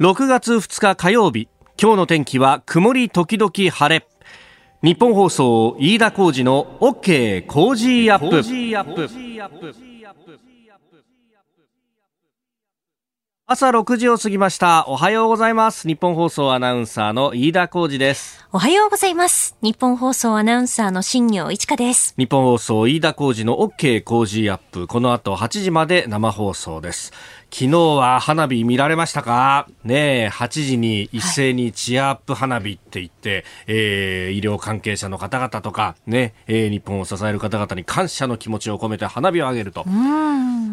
6月2日火曜日今日の天気は曇り時々晴れ。日本放送飯田浩二の OK コージーアップ。朝6時を過ぎました。おはようございます。ニッポン放送アナウンサーの飯田浩司です。おはようございます。ニッポン放送アナウンサーの新行市佳です。日本放送飯田浩二の OK コージーアップ。この後8時まで生放送です昨日は花火見られましたか？ねえ、8時に一斉にチアアップ花火って言って、はい、えー、医療関係者の方々とか、ね、えー、日本を支える方々に感謝の気持ちを込めて花火を上げると。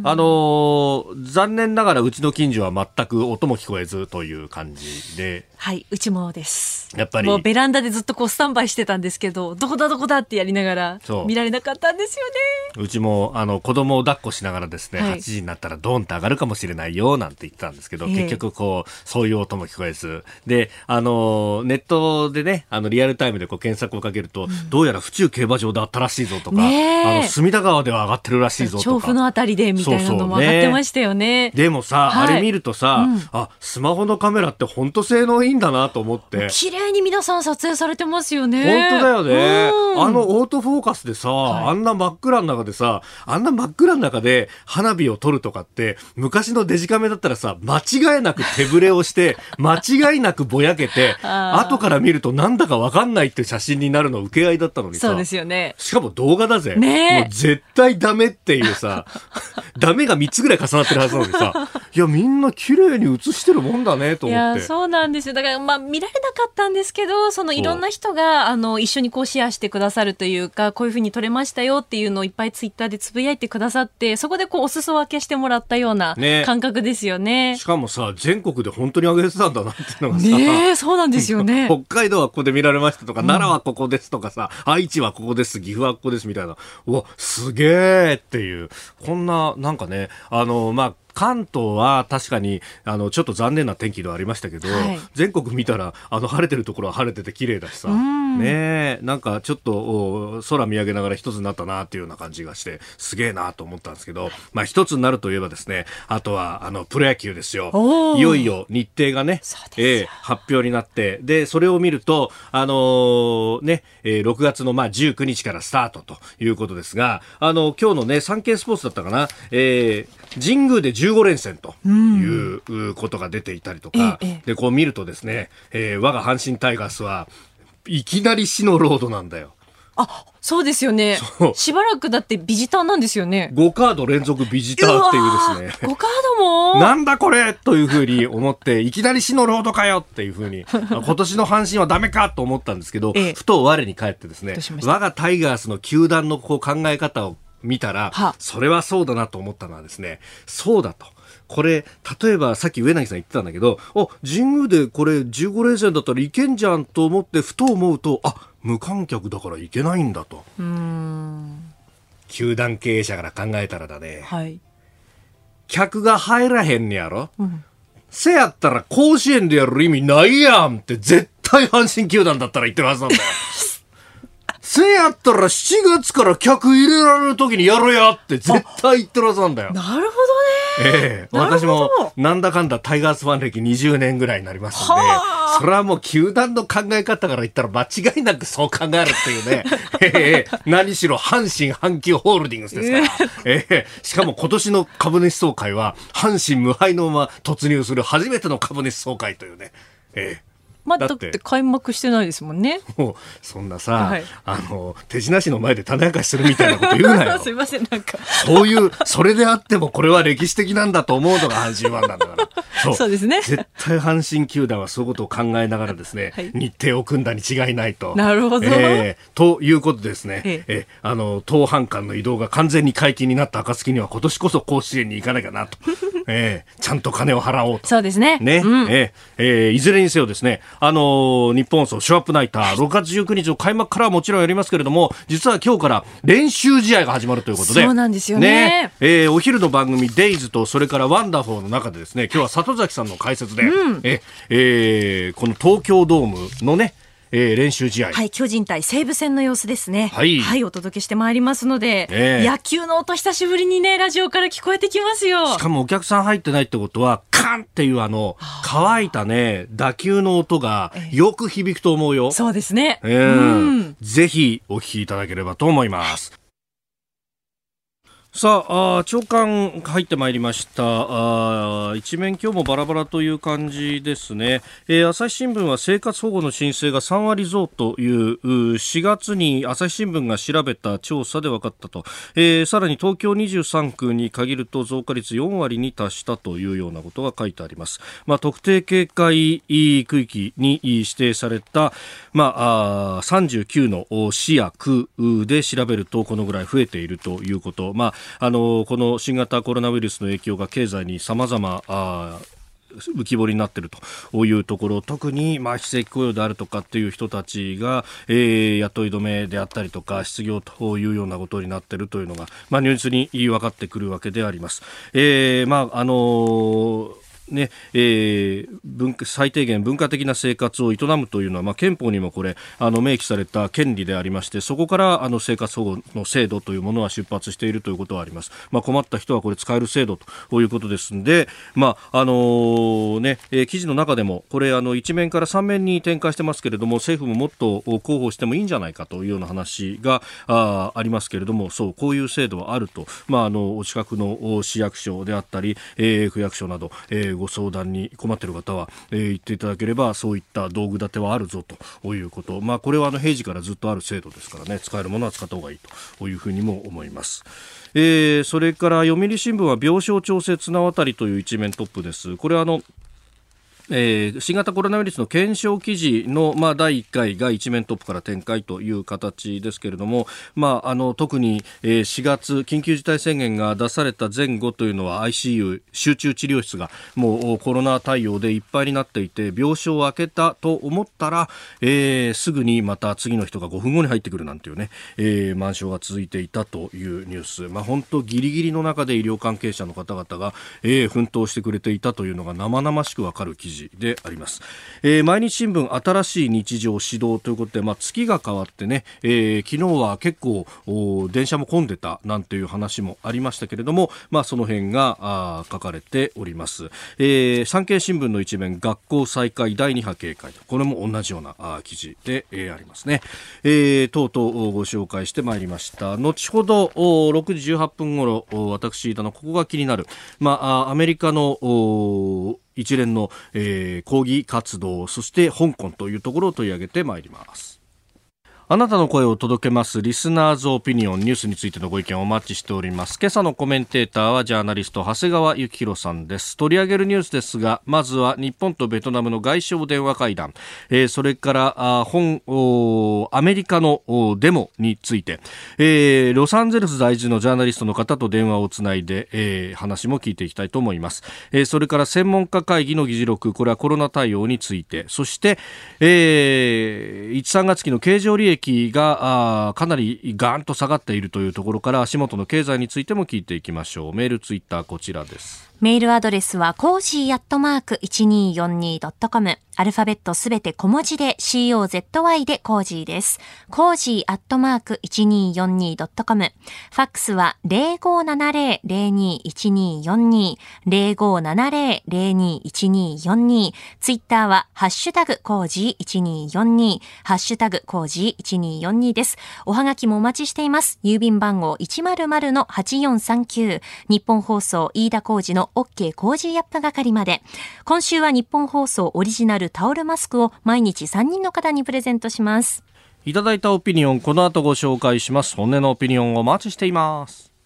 あのー、残念ながらうちの近所は全く音も聞こえずという感じで。はい、うちもです。やっぱり。もうベランダでずっとこうスタンバイしてたんですけど、どこだどこだってやりながら、見られなかったんですよね。うちも、あの、子供を抱っこしながらですね、はい、8時になったらドーンと上がるかもしれないよ、なんて言ってたんですけど、えー、結局こう、そういう音も聞こえず。で、あの、ネットでね、あの、リアルタイムでこう検索をかけると、うん、どうやら府中競馬場であったらしいぞとか、あの、隅田川では上がってるらしいぞとか。調布のあたりでみたいなのも上がってましたよね。でもさ、はい、あれ見るとさ、うん、あ、スマホのカメラって本当性能いいんだなと思って。綺麗に皆さん撮影されてますよね。本当だよね。あのオートフォーカスでさ、はい、あんな真っ暗の中でさ、あんな真っ暗の中で花火を撮るとかって、昔のデジカメだったらさ、間違いなく手ぶれをして、間違いなくぼやけて、後から見るとなんだかわかんないっていう写真になるの受け合いだったのにさ。そうですよね。しかも動画だぜ。ねもう絶対ダメっていうさ、ダメが3つぐらい重なってるはずなのにさ、いや、みんな綺麗に映してるもんだねと思って。いや、そうなんですよ。だから、まあ、見られなかったんですけど、そのいろんな人が、あの、一緒にこうシェアしてくださるというか、こういうふうに撮れましたよっていうのをいっぱいツイッターでつぶやいてくださって、そこでこう、お裾分けしてもらったような感覚ですよね。ねしかもさ、全国で本当に上げてたんだなっていうのがさ。ねそうなんですよね。北海道はここで見られましたとか、奈良はここですとかさ、愛知はここです、岐阜はここですみたいな。うわ、すげえっていう。こんな、なんかね、あの、まあ、関東は確かにあのちょっと残念な天気ではありましたけど、はい、全国見たらあの晴れてるところは晴れてて綺麗だしさ、ねなんかちょっと空見上げながら一つになったなっていうような感じがしてすげえなと思ったんですけど、まあ、一つになるといえばですねあとはあのプロ野球ですよ。いよいよ日程がね、えー、発表になってでそれを見ると、あのー、ねえー、6月のまあ19日からスタートということですがあの今日のね産経スポーツだったかな、えー、神宮で10 15連戦ということが出ていたりとか、でこう見るとですね、えー、我が阪神タイガースはいきなり死のロードなんだよ。あ、そうですよね。しばらくだってビジターなんですよね。5カード連続ビジターっていうですね。5カードも？なんだこれというふうに思って、いきなり死のロードかよっていうふうに、今年の阪神はダメかと思ったんですけど、ええ、ふと我に返ってですね、我がタイガースの球団のこう考え方を見たら、それはそうだなと思ったのはですね、そうだと。これ、例えばさっき上柳さん言ってたんだけど、あ、神宮でこれ15連戦だったらいけんじゃんと思って、ふと思うと、あ、無観客だからいけないんだと。球団経営者から考えたらだね。はい。客が入らへんねやろ、うん、せやったら甲子園でやる意味ないやんって絶対阪神球団だったら言ってるはずなんだよ。せやったら7月から客入れられる時にやろやって絶対言ってるはずなんだよ。なるほどね。ええ私もなんだかんだタイガースファン歴20年ぐらいになりますんで、それはもう球団の考え方から言ったら間違いなくそう考えるっていうね。ええ何しろ阪神阪急ホールディングスですから。ええしかも今年の株主総会は阪神無敗のまま突入する初めての株主総会というね。ええまだって開幕してないですもんね。そんなさ、はい、あの手品師の前で種明かしするみたいなこと言うなよ。すいませんなんか。そういうそれであってもこれは歴史的なんだと思うのが阪神ファンなんだから。そうそうですね。絶対阪神球団はそういうことを考えながらですね、はい、日程を組んだに違いないと。なるほど。えー、ということですね。えええあの当阪間の移動が完全に解禁になった暁には今年こそ甲子園に行かなきゃなと。えー、ちゃんと金を払おうと。そうですね。ね。うん、えー、えー、いずれにせよですね、あのーニッポン放送ショウアップナイター、6月19日の開幕からはもちろんやりますけれども、実は今日から練習試合が始まるということで、そうなんですよね。ね。えー、お昼の番組デイズと、それからワンダフォーの中でですね、今日は里崎さんの解説で、うん、え、えー、この東京ドームのね、えー、練習試合。はい、巨人対西武戦の様子ですね。はいはい、お届けしてまいりますので、ええ野球の音久しぶりにね、ラジオから聞こえてきますよ。しかもお客さん入ってないってことは、カンっていうあの、乾いたね、打球の音がよく響くと思うよ。そうですね。ええうんぜひお聞きいただければと思います。さああ長官入ってまいりました。あ一面今日もバラバラという感じですね、えー朝日新聞は生活保護の申請が3割増というう4月に朝日新聞が調べた調査で分かったと、えーさらに東京23区に限ると増加率4割に達したというようなことが書いてあります、まあ、特定警戒区域に指定された、まあ、あ39の市や区で調べるとこのぐらい増えているということ、まあ、あのこの新型コロナウイルスの影響が経済にさまざま浮き彫りになっているというところ特にまあ非正規雇用であるとかっていう人たちが、えー雇い止めであったりとか失業というようなことになっているというのが、まあ、如実に分かってくるわけであります。えーまああのーねえー文化最低限文化的な生活を営むというのは、まあ、憲法にもこれあの明記された権利でありましてそこからあの生活保護の制度というものは出発しているということはあります、まあ、困った人はこれ使える制度ということですので、まああのーねえー記事の中でもこれあの一面から三面に展開してますけれども政府ももっと広報してもいいんじゃないかというような話があありますけれどもそうこういう制度はあると、まあ、あのお近くの市役所であったり、えー区役所など、えーご相談に困っている方は、えー言っていただければそういった道具立てはあるぞということ、まあ、これはあの平時からずっとある制度ですからね使えるものは使った方がいいというふうにも思います。えーそれから読売新聞は病床調整綱渡りという一面トップです。これはあのえー新型コロナウイルスの検証記事の、まあ、第1回が一面トップから展開という形ですけれども、まあ、あの特に、えー4月緊急事態宣言が出された前後というのは ICU 集中治療室がもうコロナ対応でいっぱいになっていて病床を空けたと思ったら、えーすぐにまた次の人が5分後に入ってくるなんていうね、えー満床が続いていたというニュース、まあ、本当ギリギリの中で医療関係者の方々が、えー奮闘してくれていたというのが生々しくわかる記事であります、えー毎日新聞新しい日常指導ということで、まあ、月が変わってね、えー昨日は結構電車も混んでたなんていう話もありましたけれども、まあ、その辺があ書かれております、えー産経新聞の一面学校再開第2波警戒これも同じようなあ記事で、えーありますね、えー、とうとうご紹介してまいりました。後ほどお6時18分ごろ私のここが気になる、まあ、アメリカの一連の、えー抗議活動そして香港というところを取り上げてまいります。あなたの声を届けますリスナーズオピニオンニュースについてのご意見をお待ちしております。今朝のコメンテーターはジャーナリスト長谷川幸宏さんです。取り上げるニュースですが、まずは日本とベトナムの外相電話会談、えーそれから本アメリカのデモについて、えーロサンゼルス在住のジャーナリストの方と電話をつないで、えー話も聞いていきたいと思います。えーそれから専門家会議の議事録、これはコロナ対応について、そして、えー、1、3月期の経常利益があかなりガーンと下がっているというところから足元の経済についても聞いていきましょう。メール、ツイッターこちらです。メールアドレスは、コージーアットマーク 1242.com。アルファベットすべて小文字で COZY でコージーです。コージーアットマーク 1242.com。ファックスは0570-021242。0570-021242。ツイッターは、ハッシュタグ cozy1242。ハッシュタグ cozy1242です。おはがきもお待ちしています。郵便番号100-8439。日本放送飯田浩二の OK コージーアップ係まで。今週はニッポン放送オリジナルタオルマスクを毎日3人の方にプレゼントします。いただいたオピニオン、この後ご紹介します。本音のオピニオンをお待ちしています。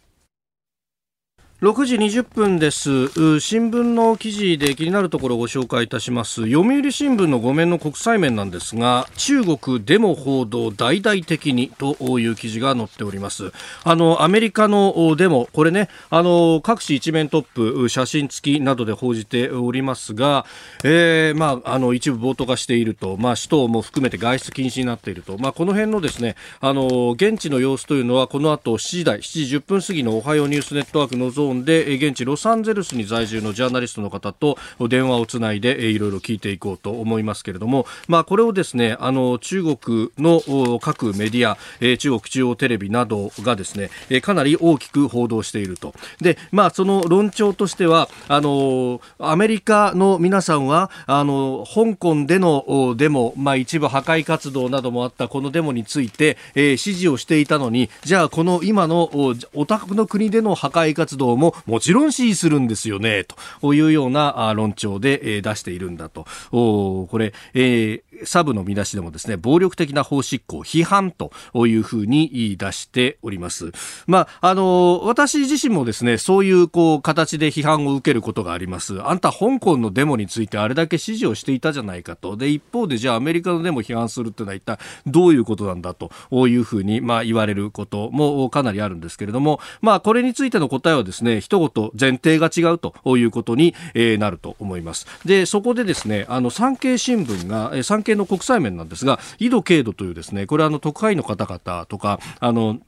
6時20分です。新聞の記事で気になるところをご紹介いたします。読売新聞の5面の国際面なんですが、中国デモ報道大々的にという記事が載っております。あの、アメリカのデモ、これね、あの、各紙一面トップ、写真付きなどで報じておりますが、えー、まあ、あの、一部暴徒化していると、まあ、首都も含めて外出禁止になっていると、まあ、この辺のですね、あの、現地の様子というのは、この後7時台、7時10分過ぎのおはようニュースネットワークのゾーフンで現地ロサンゼルスに在住のジャーナリストの方と電話をつないでいろいろ聞いていこうと思いますけれども、まあ、これをですねあの中国の各メディア中国中央テレビなどがですねかなり大きく報道していると。で、まあ、その論調としてはあのアメリカの皆さんはあの香港でのデモ、まあ、一部破壊活動などもあったこのデモについて、えー、支持をしていたのにじゃあこの今のお宅の国での破壊活動ももちろん支持するんですよねというような論調で、出しているんだと。これ、えー、サブの見出しでもですね暴力的な法執行批判というふうに出しております。まあ、あの私自身もですねそういうこう形で批判を受けることがあります。あんた香港のデモについてあれだけ支持をしていたじゃないかとで一方でじゃあアメリカのデモを批判するっていうのは一体どういうことなんだというふうにまあ言われることもかなりあるんですけれども、まあ、これについての答えはですね一言前提が違うということになると思います。でそこでですねあの産経新聞が産経の国際面なんですが緯度、経度というですねこれはあの特派員の方々とかあの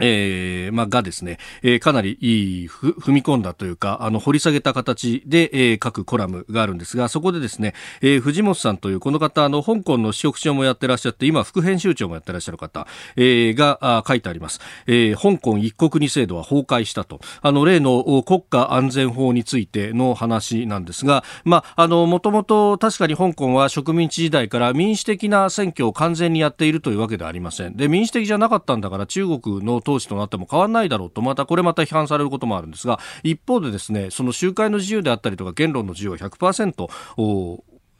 えー、まあ、がですね、えー、かなりいい踏み込んだというか、あの、掘り下げた形で、えー、書くコラムがあるんですが、そこでですね、えー、藤本さんというこの方、あの、香港の支局長もやってらっしゃって、今、副編集長もやってらっしゃる方、えー、があ書いてあります。えー、香港一国二制度は崩壊したと。あの、例の国家安全法についての話なんですが、まあ、あの、もともと確かに香港は植民地時代から民主的な選挙を完全にやっているというわけではありません。で、民主的じゃなかったんだから、中国の統治となっても変わらないだろうと、またこれまた批判されることもあるんですが、一方でですね、その集会の自由であったりとか、言論の自由は100%、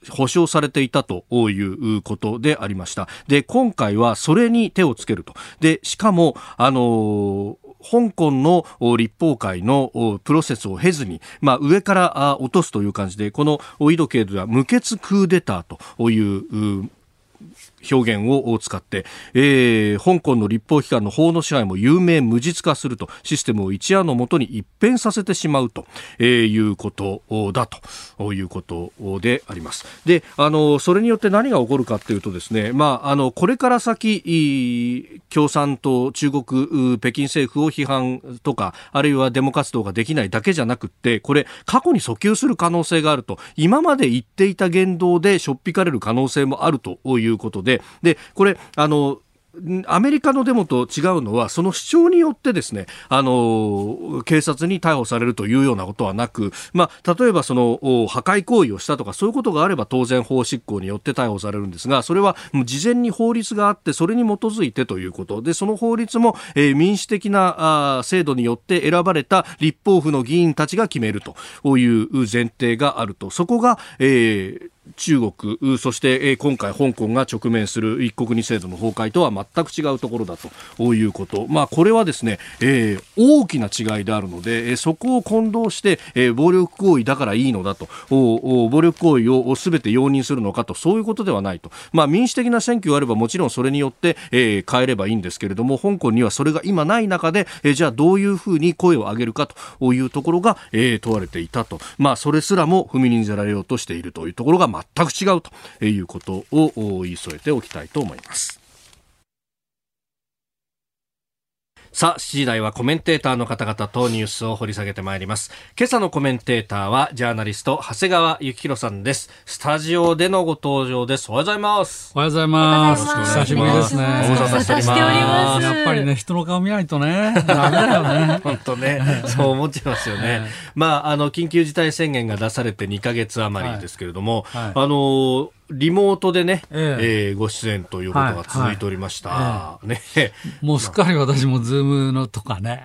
保障されていたということでありました。で、今回はそれに手をつけると。で、しかも、あのー香港の立法会のプロセスを経ずに、まあ、上から落とすという感じで、この井戸警部は無血クーデターという表現を使って、えー、香港の立法機関の法の支配も有名無実化するとシステムを一夜のもとに一変させてしまうと、えー、いうことだということであります。で、あのそれによって何が起こるかというとですね、まああのこれから先共産党中国北京政府を批判とかあるいはデモ活動ができないだけじゃなくてこれ過去に訴求する可能性があると今まで言っていた言動でしょっぴかれる可能性もあるということでで、で、これ、あの、アメリカのデモと違うのは、その主張によってですね、あの、警察に逮捕されるというようなことはなく、まあ、例えばその、破壊行為をしたとか、そういうことがあれば当然法執行によって逮捕されるんですが、それは事前に法律があって、それに基づいてということで、その法律も、えー、民主的なあ制度によって選ばれた立法府の議員たちが決めるという前提があると。そこが、えー中国、そして今回香港が直面する一国二制度の崩壊とは全く違うところだということ。まあ、これはですね、えー、大きな違いであるので、そこを混同して、えー、暴力行為だからいいのだと、暴力行為を全て容認するのかと、そういうことではないと。まあ、民主的な選挙があればもちろんそれによって、えー、変えればいいんですけれども、香港にはそれが今ない中で、えー、じゃあどういうふうに声を上げるかというところが、えー、問われていたと。まあ、それすらも踏みにじられようとしているというところが全く違うということを言い添えておきたいと思います。さあ、7時台はコメンテーターの方々とニュースを掘り下げてまいります。今朝のコメンテーターは、ジャーナリスト、長谷川幸宏さんです。スタジオでのご登場です。おはようございます。おはようございます。久しぶりですね。ご無沙汰しております。やっぱりね、人の顔見ないとね、ダメだよね。本当ね、そう思っちゃいますよね。まあ、あの、緊急事態宣言が出されて2ヶ月余りですけれども、はいはい、あの、リモートでね、ええ。えー、ご出演ということが続いておりました。はい。はい、ね、もうすっかり私もズームのとかね、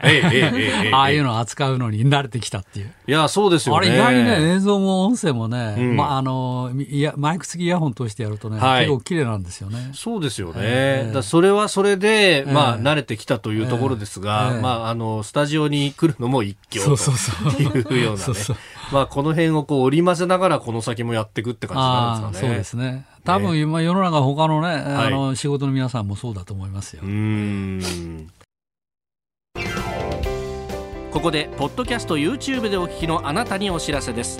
ああいうのを扱うのに慣れてきたっていう。いや、そうですよね。あれ意外にね、映像も音声もね、うん、まあ、あの、いや、マイク付きイヤホン通してやるとね、はい、結構綺麗なんですよね。そうですよね。えー、それはそれで、まあ、慣れてきたというところですが、まあ、あの、スタジオに来るのも一挙というようなね。そうそうまあ、この辺をこう織り交ぜながらこの先もやっていくって感じなんですかね。そうですね。多分今世の中他のね、あの仕事の皆さんもそうだと思いますよ。うんここでポッドキャスト YouTube でお聞きのあなたにお知らせです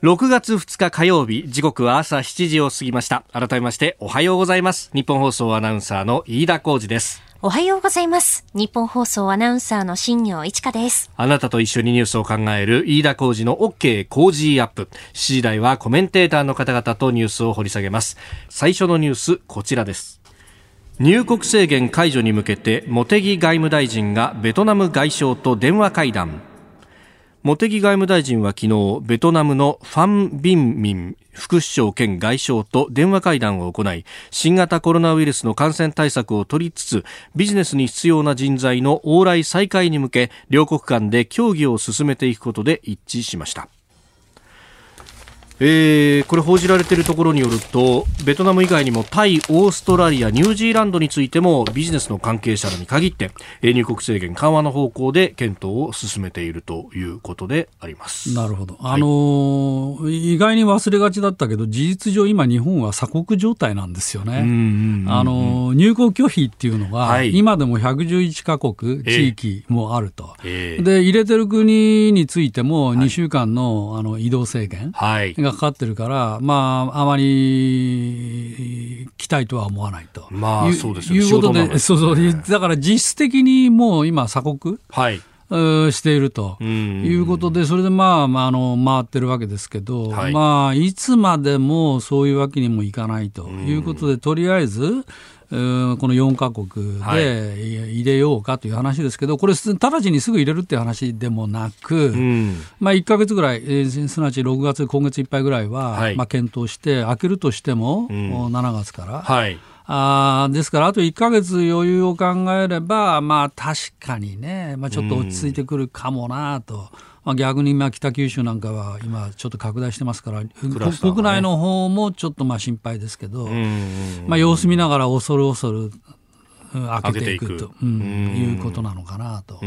6月2日火曜日時刻は朝7時を過ぎました。改めましておはようございます。日本放送アナウンサーの飯田浩二です。おはようございます。日本放送アナウンサーの新業一華です。あなたと一緒にニュースを考える飯田浩二の OK 工事アップ。7時台はコメンテーターの方々とニュースを掘り下げます。最初のニュースこちらです。入国制限解除に向けて茂木外務大臣がベトナム外相と電話会談茂木外務大臣は昨日ベトナムのファン・ビンミン副首相兼外相と電話会談を行い新型コロナウイルスの感染対策を取りつつビジネスに必要な人材の往来再開に向け両国間で協議を進めていくことで一致しました。えー、これ報じられているところによるとベトナム以外にもタイ、オーストラリア、ニュージーランドについてもビジネスの関係者らに限って入国制限緩和の方向で検討を進めているということであります。なるほど、あのー意外に忘れがちだったけど事実上今日本は鎖国状態なんですよね。あのー入国拒否っていうのが、はい、今でも111カ国地域もあると、えー、で入れてる国についても2週間の,、あの移動制限ががかかってるから、まあ、あまり期待とは思わないと。まあ、そうですよね。いうことで、そうそう、だから実質的にもう今、鎖国。はいしているということで、それでまあ、まあ、あの回ってるわけですけど、はいまあ、いつまでもそういうわけにもいかないということで、とりあえず、この4か国で入れようかという話ですけど、これ、直ちにすぐ入れるっていう話でもなく、うん、まあ、1か月ぐらい、すなわち6月、今月いっぱいぐらいは、はい、まあ、検討して、開けるとしても、うん、7月から。はい。あですから、あと1か月余裕を考えれば、まあ確かにね、まあ、ちょっと落ち着いてくるかもなと。まあ、逆に今、北九州なんかは今、ちょっと拡大してますから、ね、国内の方もちょっとまあ心配ですけど、まあ、様子見ながら恐る恐る開けていくと、うん、いうことなのかなと、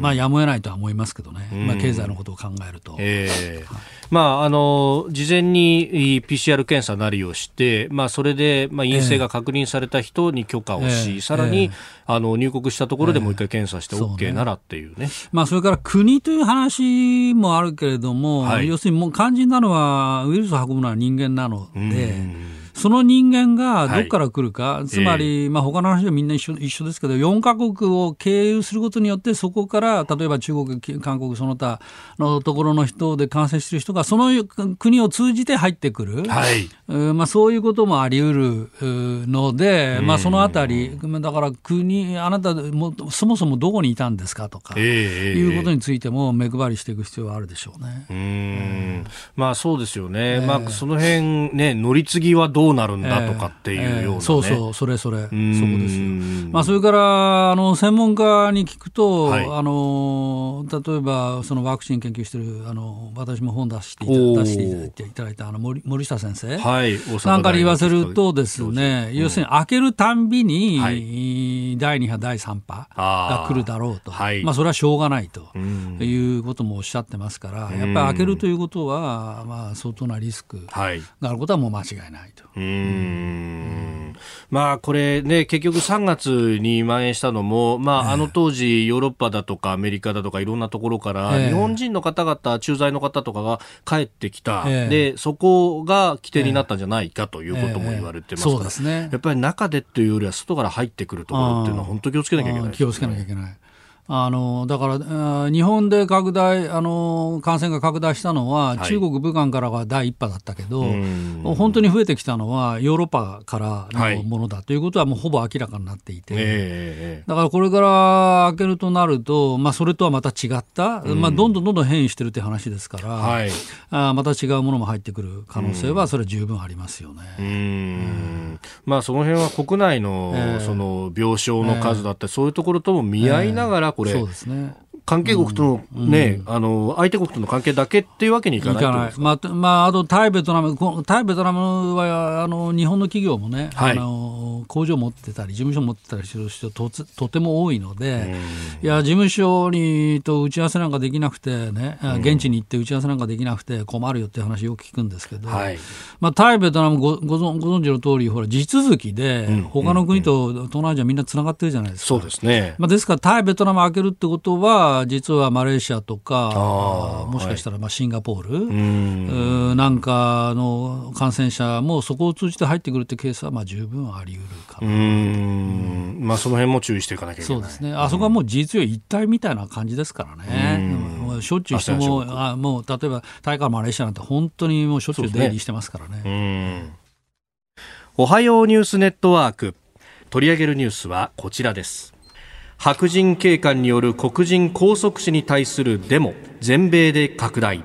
まあやむを得ないとは思いますけどね、まあ、経済のことを考えると。えーはい、まあ、あの事前に PCR 検査なりをして、まあ、それで、まあ、陰性が確認された人に許可をし、えー、さらに、えー、あの入国したところでもう一回検査して OK ならっていうね,、まあ、それから国という話もあるけれども、はい、要するにもう肝心なのはウイルスを運ぶのは人間なので。その人間がどこから来るか、はい、つまり、えー、まあ他の話はみんな一緒一緒ですけど、4か国を経由することによって、そこから、例えば中国、韓国、その他のところの人で感染している人が、その国を通じて入ってくる、はい。まあ、そういうこともあり得るので、まあ、そのあたり、だから国、あなたも、そもそもどこにいたんですかとか、えー、いうことについても目配りしていく必要はあるでしょうね。うん。まあそうですよね、えー、まあ、その辺ね、乗り継ぎはどうどうなるんだとかっていうような、ね。そうそう、それそれ、そこですよ。まあ、それからあの専門家に聞くと、はい、あの例えばそのワクチン研究してるあの私も本出していた出していただいたあの森森下先生、はい、なんかに言わせるとですね、要するに開けるたんびに、はい、第2波、第3波が来るだろうと、はい、まあ、それはしょうがないと。いうこともおっしゃってますから、やっぱり開けるということは、まあ、相当なリスクがあることはもう間違いないと。うん。まあこれね、結局3月に蔓延したのも、まああの当時ヨーロッパだとかアメリカだとかいろんなところから、日本人の方々、駐在の方とかが帰ってきた、で、そこが起点になったんじゃないかということも言われてますから、やっぱり中でっていうよりは外から入ってくるところっていうのは本当気をつけなきゃいけない、ね、気をつけなきゃいけない。あのだから日本で拡大あの感染が拡大したのは、中国、武漢からが第一波だったけど、本当に増えてきたのはヨーロッパからのものだということはもうほぼ明らかになっていて、だからこれから開けるとなると、まあ、それとはまた違った、まあ、どんどんどんどん変異してるって話ですから、はい、あまた違うものも入ってくる可能性はそれは十分ありますよね。うん。まあ、その辺は国内の,、その病床の数だったり、そういうところとも見合いながらこれ、そうですね。関係国とのね、うん、あの、相手国との関係だけっていうわけにいかないいかない。まあ、まあ、あと、タイ、ベトナム、タイ、ベトナムは、あの、日本の企業もね、はい、あの、工場持ってたり、事務所持ってたりする人と、とても多いので、いや、事務所にと打ち合わせなんかできなくてね、現地に行って打ち合わせなんかできなくて困るよっていう話よく聞くんですけど、はい、まあ、タイ、ベトナムごご存ご存知の通り、ほら、地続きで、他の国と東南アジアみんなつながってるじゃないですか。そうですね。まあ、ですから、タイ、ベトナム開けるってことは、実はマレーシアとか、もしかしたらまあシンガポール、はい、なんかの感染者もそこを通じて入ってくるってケースはまあ十分あり得るかな。うん。まあ、その辺も注意していかなきゃいけない。そうですね、あそこはもう事実上一体みたいな感じですからね。しょっちゅう人もあもう例えばタイからマレーシアなんて本当にもうしょっちゅう出入りしてますからね。ね。おはようニュースネットワーク。取り上げるニュースはこちらです。白人警官による黒人拘束死に対するデモ全米で拡大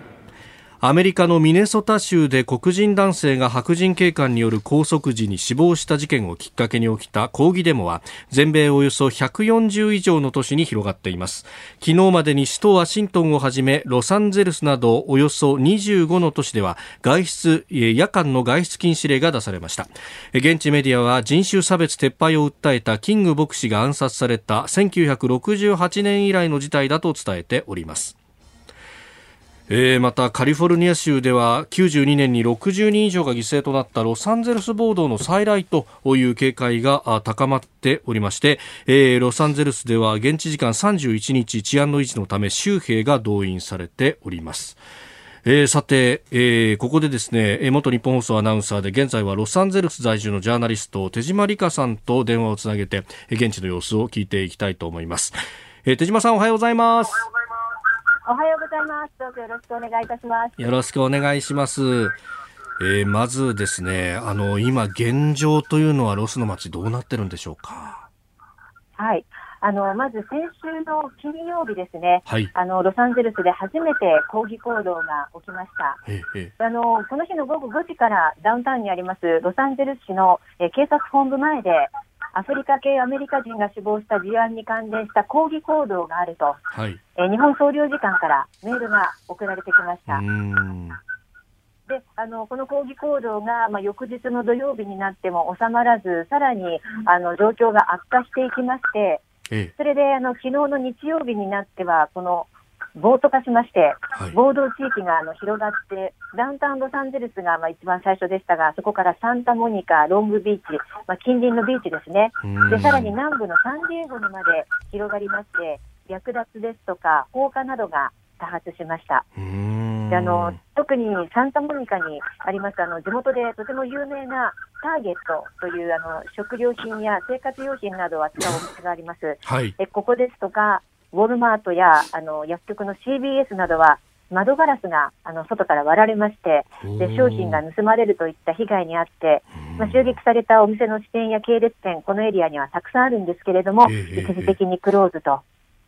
アメリカのミネソタ州で黒人男性が白人警官による拘束時に死亡した事件をきっかけに起きた抗議デモは全米およそ140以上の都市に広がっています。昨日までに首都ワシントンをはじめロサンゼルスなどおよそ25の都市では外出夜間の外出禁止令が出されました。現地メディアは人種差別撤廃を訴えたキング牧師が暗殺された1968年以来の事態だと伝えております。えー、またカリフォルニア州では92年に60人以上が犠牲となったロサンゼルス暴動の再来という警戒が高まっておりまして、えー、ロサンゼルスでは現地時間31日治安の維持のため州兵が動員されております。えー、さて、えー、ここでですね元日本放送アナウンサーで現在はロサンゼルス在住のジャーナリスト手島理香さんと電話をつなげて現地の様子を聞いていきたいと思います、えー、手島さんおはようございますおはようございます。どうぞよろしくお願いいたします。よろしくお願いします。えー、まずですね、あの、今現状というのはロスの街どうなってるんでしょうか？はい。あの、まず先週の金曜日ですね、はい、あの、ロサンゼルスで初めて抗議行動が起きました。ええ、あの、この日の午後5時からダウンタウンにありますロサンゼルス市の、え警察本部前で、アフリカ系アメリカ人が死亡した事案に関連した抗議行動があると、はい、えー、日本総領事館からメールが送られてきました。であのこの抗議行動が、まあ、翌日の土曜日になっても収まらず、さらにあの状況が悪化していきまして、それであの昨日の日曜日になっては、この暴徒化しまして、暴動地域があの広がって、ダウンタウンロサンゼルスがまあ一番最初でしたが、そこからサンタモニカ、ロングビーチ、まあ、近隣のビーチですね、でさらに南部のサンディエゴにまで広がりまして、略奪ですとか放火などが多発しました。であの特にサンタモニカにありますあの地元でとても有名なターゲットというあの食料品や生活用品などを扱うお店があります。はい、えここですとかウォルマートやあの薬局の CBS などは窓ガラスがあの外から割られましてで商品が盗まれるといった被害に遭って、まあ、襲撃されたお店の支店や系列店このエリアにはたくさんあるんですけれども、一時的にクローズと。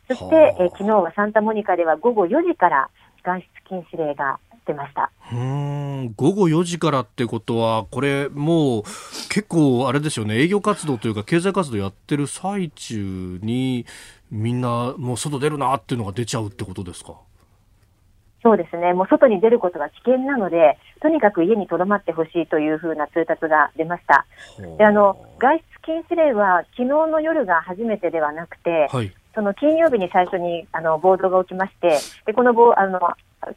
そして、え昨日はサンタモニカでは午後4時から外出禁止令が出ました。うん。午後4時からってことは、これ、もう結構あれですよね、営業活動というか、経済活動やってる最中に、みんなもう外出るなっていうのが出ちゃうってことですか？そうですね、もう外に出ることが危険なので、とにかく家にとどまってほしいというふうな通達が出ました。であの外出禁止令は昨日の夜が初めてではなくて、はい、その金曜日に最初にあの暴動が起きまして、でこのあの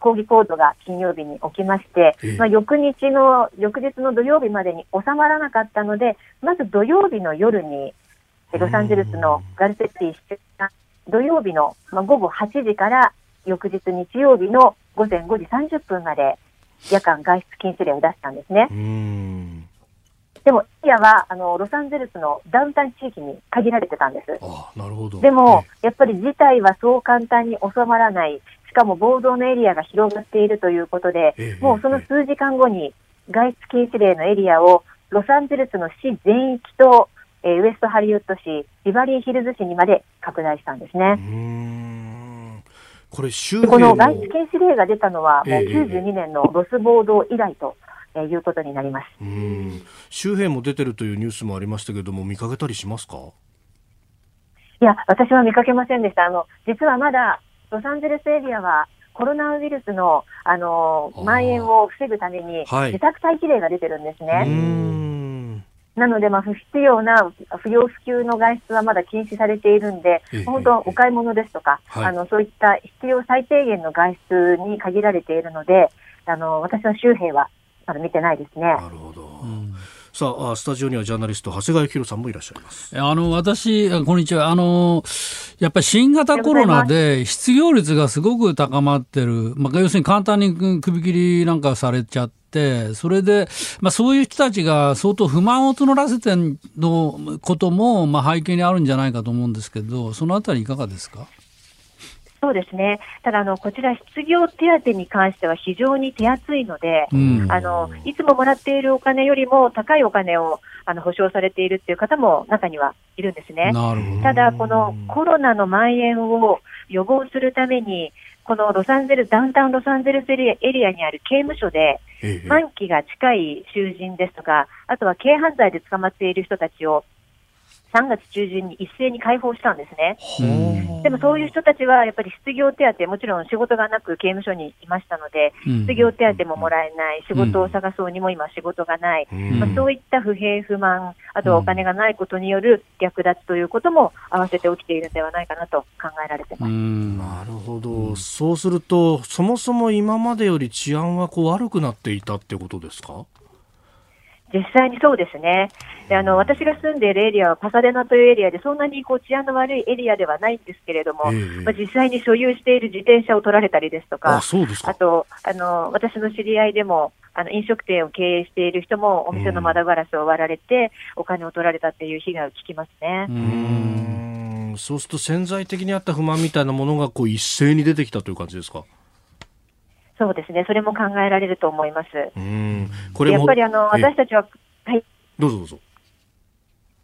抗議行動が金曜日に起きまして、まあ、翌日の、翌日の土曜日までに収まらなかったので、まず土曜日の夜に、ロサンゼルスのガルセッティ市土曜日の、まあ、午後8時から翌日日曜日の午前5時30分まで夜間外出禁止令を出したんですね。でも、エリアはあのロサンゼルスのダウンタウン地域に限られてたんです。あなるほど。でも、やっぱり事態はそう簡単に収まらない、しかも暴動のエリアが広がっているということで、え。もうその数時間後に外出禁止令のエリアをロサンゼルスの市全域とえー、ウエストハリウッド市、ビバリーヒルズ市にまで拡大したんですね。これこの外出禁止令が出たのは、もう92年のロス暴動以来と。えー、いうことになります周辺も出てるというニュースもありましたけれども、見かけたりしますか？いや、私は見かけませんでした。あの実はまだロサンゼルスエリアはコロナウイルスの、あの、蔓延を防ぐために、自宅待機令が出てるんですね。なので、まあ、不必要な不要不急の外出はまだ禁止されているんで、本当、お買い物ですとか、あのそういった必要最低限の外出に限られているので、あの私は周辺はまだ見てないですね。なるほど、うんさあ、スタジオにはジャーナリスト、長谷川博さんもいらっしゃいます。あの、私、こんにちは。あの、やっぱり新型コロナで失業率がすごく高まってる。まあ、要するに簡単に首切りなんかされちゃって、それで、まあ、そういう人たちが相当不満を募らせてのことも、まあ、背景にあるんじゃないかと思うんですけど、そのあたりいかがですか？そうですね。ただ、あの、こちら失業手当に関しては非常に手厚いので、うん、あの、いつももらっているお金よりも高いお金を、あの、保証されているっていう方も中にはいるんですね。ただ、このコロナの蔓延を予防するために、このロサンゼルス、ダウンタウンロサンゼルスエリアエリアにある刑務所で、満期が近い囚人ですとか、あとは軽犯罪で捕まっている人たちを3月中旬に一斉に解放したんですね。でもそういう人たちはやっぱり失業手当、もちろん仕事がなく刑務所にいましたので、失業手当ももらえない、仕事を探そうにも今仕事がない、まあ、そういった不平不満、あとはお金がないことによる略奪ということも合わせて起きているんではないかなと考えられてます。なるほど。そうすると、そもそも今までより治安はこう悪くなっていたってことですか？実際にそうですね。であの私が住んでいるエリアはパサデナというエリアで、そんなにこう治安の悪いエリアではないんですけれども、えー、まあ、実際に所有している自転車を取られたりですとか、あとあの、私の知り合いでも、あの飲食店を経営している人も、お店の窓ガラスを割られて、お金を取られたっていう被害を聞きますね。うんそうすると潜在的にあった不満みたいなものがこう一斉に出てきたという感じですか？そうですね、それも考えられると思います。うん。これやっぱりあの私たちは、はい、どうぞどうぞ。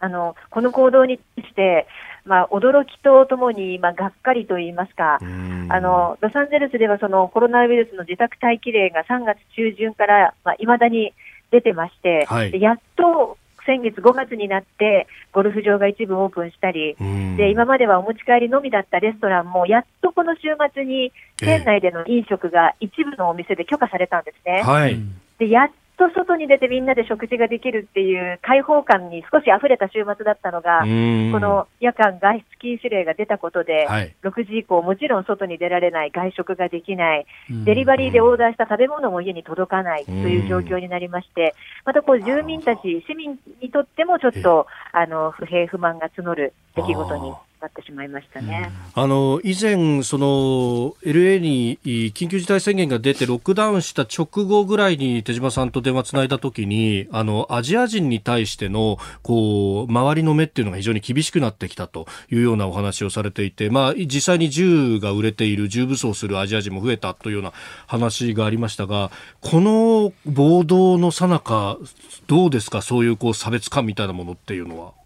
あのこの行動にして、まあ、驚きとともに、まあ、がっかりと言いますか、あのロサンゼルスではそのコロナウイルスの自宅待機令が3月中旬からいまあ、だに出てまして、はい、やっと先月5月になって、ゴルフ場が一部オープンしたり、で今まではお持ち帰りのみだったレストランも、やっとこの週末に店内での飲食が一部のお店で許可されたんですね。はい、でやっと外に出てみんなで食事ができるっていう開放感に少し溢れた週末だったのが、この夜間外出禁止令が出たことで、はい、6時以降、もちろん外に出られない、外食ができない、デリバリーでオーダーした食べ物も家に届かないという状況になりまして、またこう住民たち、市民にとってもちょっとあの不平不満が募る出来事になってしまいましたね。あの以前その LA に緊急事態宣言が出てロックダウンした直後ぐらいに手島さんと電話つないだ時にあのアジア人に対してのこう周りの目っていうのが非常に厳しくなってきたというようなお話をされていて、まあ実際に銃が売れている銃武装するアジア人も増えたというような話がありましたが、この暴動の最中どうですか？そういうこう差別感みたいなものっていうのは。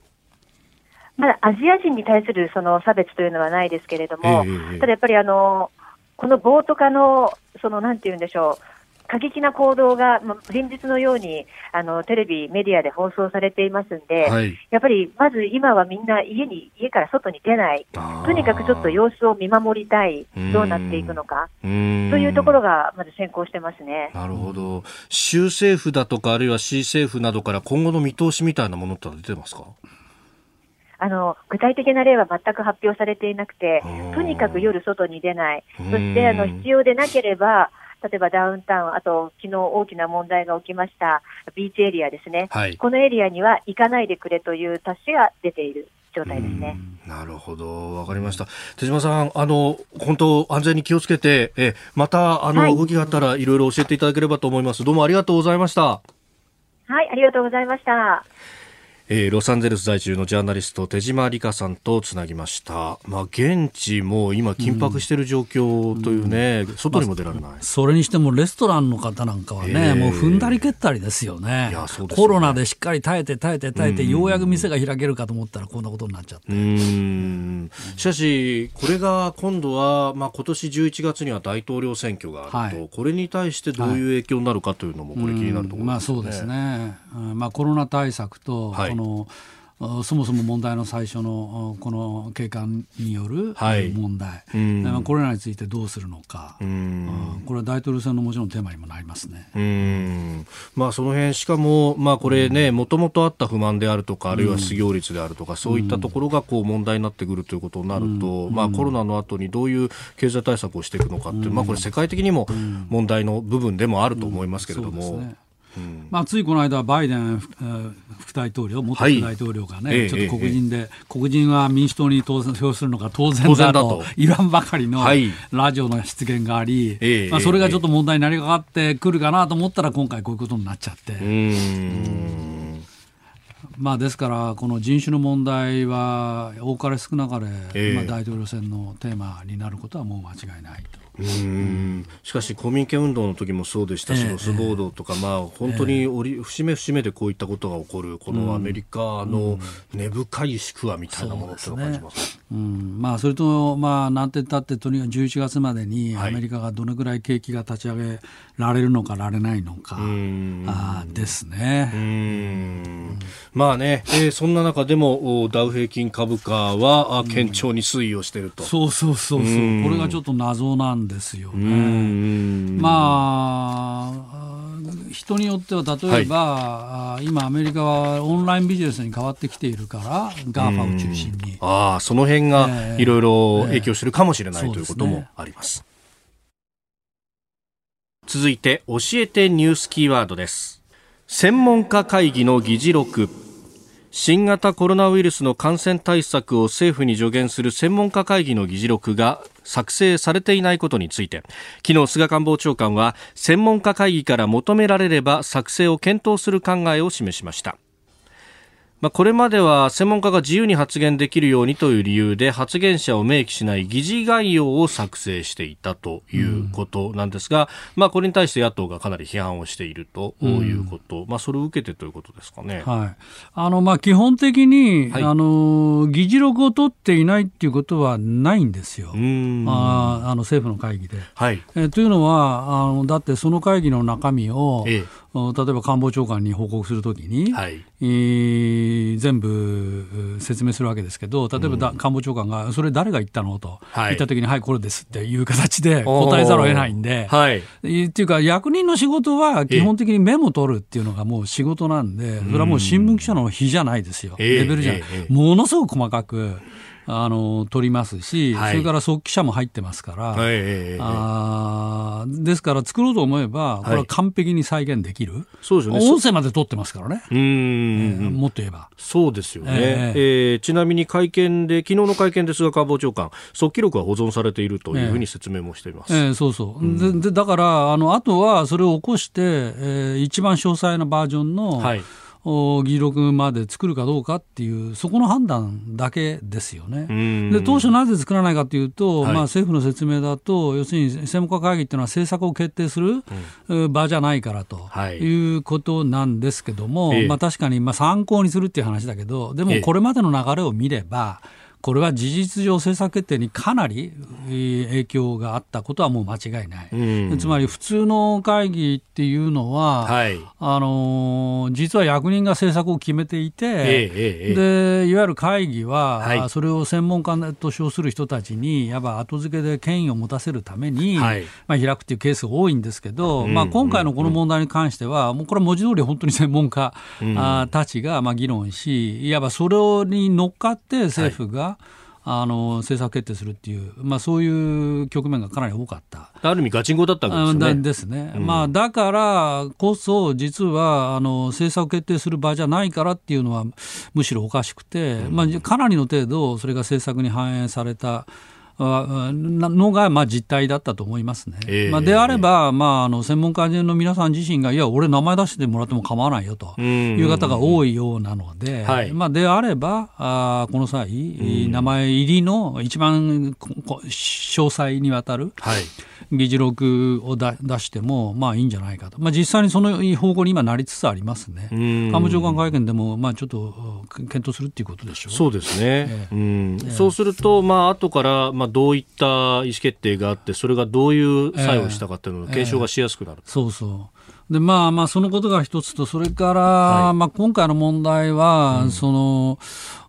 まだアジア人に対するその差別というのはないですけれども、えー、ただやっぱりあのこの暴徒化のそのなんて言うんでしょう。過激な行動が、ま、連日のようにあのテレビ、メディアで放送されていますんで、はい、やっぱりまず今はみんな家に家から外に出ない、とにかくちょっと様子を見守りたい、どうなっていくのか、というところがまず先行してますね。なるほど、州政府だとか、あるいは市政府などから今後の見通しみたいなものって出てますか？あの具体的な例は全く発表されていなくて、とにかく夜外に出ない、そしてあの必要でなければ、例えばダウンタウン、あと昨日大きな問題が起きましたビーチエリアですね、はい、このエリアには行かないでくれという達しが出ている。状態ですね。なるほど、わかりました。手島さん、あの本当安全に気をつけて、えまたあの、はい、動きがあったらいろいろ教えていただければと思います。どうもありがとうございました。はい、ありがとうございました。えー、ロサンゼルス在住のジャーナリスト手島理香さんとつなぎました、まあ、現地も今緊迫している状況というね、うん、外にも出られない、まあ、それにしてもレストランの方なんかはね、えー、もう踏んだり蹴ったりですよね、ね、コロナでしっかり耐えて耐えて耐えて、ようやく店が開けるかと思ったらこんなことになっちゃって。うん。しかしこれが今度は、まあ、今年11月には大統領選挙があると、はい、これに対してどういう影響になるかというのもこれ気になるところですね、まあ、そうですね、うんまあ、コロナ対策と、はい、のそもそも問題の最初のこの警官による問題、はい、これらについてどうするのか、これは大統領選のもちろんテーマにもなりますね。まあ、その辺しかも、まあ、これね、もともとあった不満であるとか、あるいは失業率であるとか、そういったところがこう問題になってくるということになると、まあ、コロナの後にどういう経済対策をしていくのかってまあ、これ世界的にも問題の部分でもあると思いますけれども。まあ、ついこの間、バイデン副大統領、元副大統領がね、はい、ちょっと黒人で、ええ、黒人は民主党に投票するのが当然だと 言わんばかりのラジオの出現があり、はい、まあ、それがちょっと問題になりかかってくるかなと思ったら、今回こういうことになっちゃって。まあ、ですから、この人種の問題は多かれ少なかれ、まあ、大統領選のテーマになることはもう間違いないと。うん。しかし、公民権運動の時もそうでしたし、ロス暴動とか、まあ、本当に折節目節目でこういったことが起こる、このアメリカの根深い宿話みたいなものって感じます、ね、うん。まあ、それと、まあ、なんてったって、とにかく11月までにアメリカがどのぐらい景気が立ち上げられるのか、られないのか、あですね。うん。まあね、えー、そんな中でもダウ平均株価は堅調に推移をしていると、そうそうそうそう、これがちょっと謎なんんですよね。まあ人によっては例えば、はい、今、アメリカはオンラインビジネスに変わってきているから、GAFA を中心に。あその辺がいろいろ影響するかもしれない、えー、ということもあります。すね、続いて、教えてニュースキーワードです。専門家会議の議事録。新型コロナウイルスの感染対策を政府に助言する専門家会議の議事録が作成されていないことについて昨日菅官房長官は専門家会議から求められれば作成を検討する考えを示しました。まあ、これまでは専門家が自由に発言できるようにという理由で発言者を明記しない議事概要を作成していたということなんですが、うん、まあ、これに対して野党がかなり批判をしているということ、うん、まあ、それを受けてということですかね。はい、あのまあ基本的に、はい、あの議事録を取っていないっていうことはないんですよ、ああの政府の会議で。はい。えというのはあの、だってその会議の中身を、ええ例えば官房長官に報告するときに、はい、えー、全部説明するわけですけど、例えば、うん、官房長官が、それ誰が言ったのと、言ったときに、はい、これですっていう形で答えざるを得ないんで、はい、っていうか、役人の仕事は基本的にメモ取るっていうのがもう仕事なんで、それはもう新聞記者の日じゃないですよ、レベルじゃない、ものすごく細かく。あの取りますし、はい、それから速記者も入ってますから、はい、あですから作ろうと思えば、これは完璧に再現できる、はい、そうですね、音声まで取ってますからね、うん、えー、もっと言えば。そうですよね、えー、えー、ちなみに会見で、昨日の会見で菅官房長官、速記録は保存されているというふうに説明もしています、えー、えー、そうそう、うん、でだからあの、あとはそれを起こして、えー、一番詳細なバージョンの、はい議事録まで作るかどうかっていう、そこの判断だけですよね。で当初なぜ作らないかというと、はい、まあ、政府の説明だと、要するに専門家会議っていうのは政策を決定する場じゃないからとい。うことなんですけども、はい、まあ、確かにまあ参考にするっていう話だけど、でもこれまでの流れを見れば、これは事実上、政策決定にかなり影響があったことはもう間違いない、うん、つまり普通の会議っていうのは、はい、あの実は役人が政策を決めていて、ええでいわゆる会議は、はい、それを専門家と称する人たちに、やっぱ後付けで権威を持たせるために、はい、まあ、開くっていうケースが多いんですけど、うん、まあ、今回のこの問題に関しては、もうこれは文字通り本当に専門家、うん、たちがまあ議論し、いわばそれに乗っかって政府が、あの政策決定するっていう、まあ、そういう局面がかなり多かった。ある意味、ガチンコだったわけですね。ですね、うん、まあ、だからこそ、実はあの政策決定する場じゃないからっていうのは、むしろおかしくて、うん、まあ、かなりの程度、それが政策に反映された。のがまあ実態だったと思いますね。えー、まあ、であれば、まあ、あの専門家の皆さん自身が、いや、俺、名前出してもらっても構わないよという方が多いようなので、はい、まあ、であれば、あこの際、名前入りの一番詳細にわたる、はい。議事録を出しても、まあいいんじゃないかと、まあ、実際にその方向に今、なりつつありますね、官房長官会見でも、まあ、ちょっと検討するっていうことでしょう。そうですね、えー、うん。えー、そうすると、まあ後から、まあ、どういった意思決定があって、それがどういう作用したかっていうのを検証がしやすくなる、えー、そうそう。でまあまあそのことが一つとそれから、はい、まあ今回の問題は、うん、その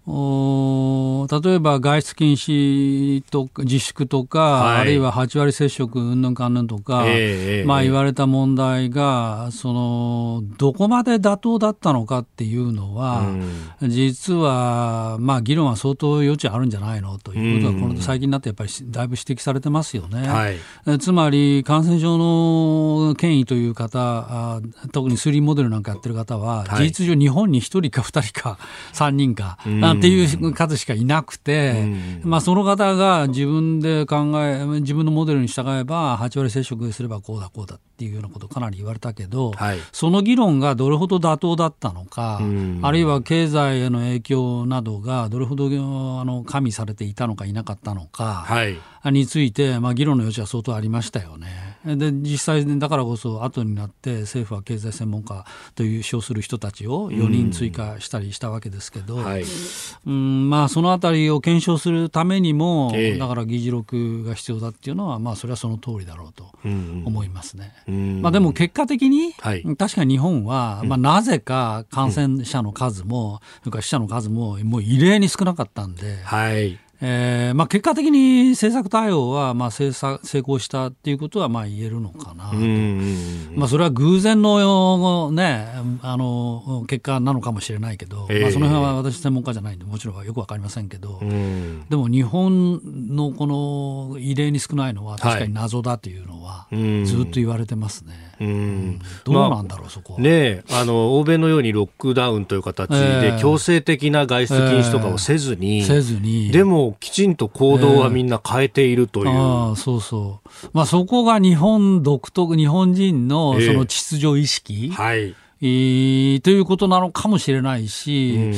お例えば外出禁止とか自粛とか、はい、あるいは8割接触うんぬんかんぬんとか、えー、まあ、言われた問題がそのどこまで妥当だったのかっていうのは、うん、実は、まあ、議論は相当余地あるんじゃないのということは、この最近になってやっぱりだいぶ指摘されてますよね。はい、つまり感染症の権威という方特にスリーモデルなんかやってる方は、事実上日本に1人か2人か3人か、うんっていう数しかいなくて、まあ、その方が自分で考え、自分のモデルに従えば、8割接触すればこうだ、こうだっていうようなことをかなり言われたけど、はい、その議論がどれほど妥当だったのか、あるいは経済への影響などがどれほどあの加味されていたのかいなかったのか、はい。について、まあ、議論の余地は相当ありましたよね。で実際だからこそ後になって政府は経済専門家という称する人たちを4人追加したりしたわけですけど、うんはい、うんまあ、そのあたりを検証するためにも、えー、だから議事録が必要だっていうのは、まあ、それはその通りだろうと思いますね。うん、まあ、でも結果的に、はい、確かに日本は、まあ、なぜか感染者の数も、それから死者の数ももう異例に少なかったんで。はいえーまあ、結果的に政策対応はまあ成成功したっていうことはまあ言えるのかなと、まあ、それは偶然の,、ね、あの結果なのかもしれないけど、えー、まあ、その辺は私、専門家じゃないんで、もちろんよく分かりませんけど、でも日本のこの異例に少ないのは、確かに謎だというのは、ずっと言われてますね。うん、どうなんだろう、まあ、そこは。ねあの欧米のようにロックダウンという形で、強制的な外出禁止とかをせずに、えー、せずにでもきちんと行動はみんな変えているという。えー、あそうそう。まあ、そこが日本独特、日本人のその秩序意識。えー、はい。えー、ということなのかもしれないし、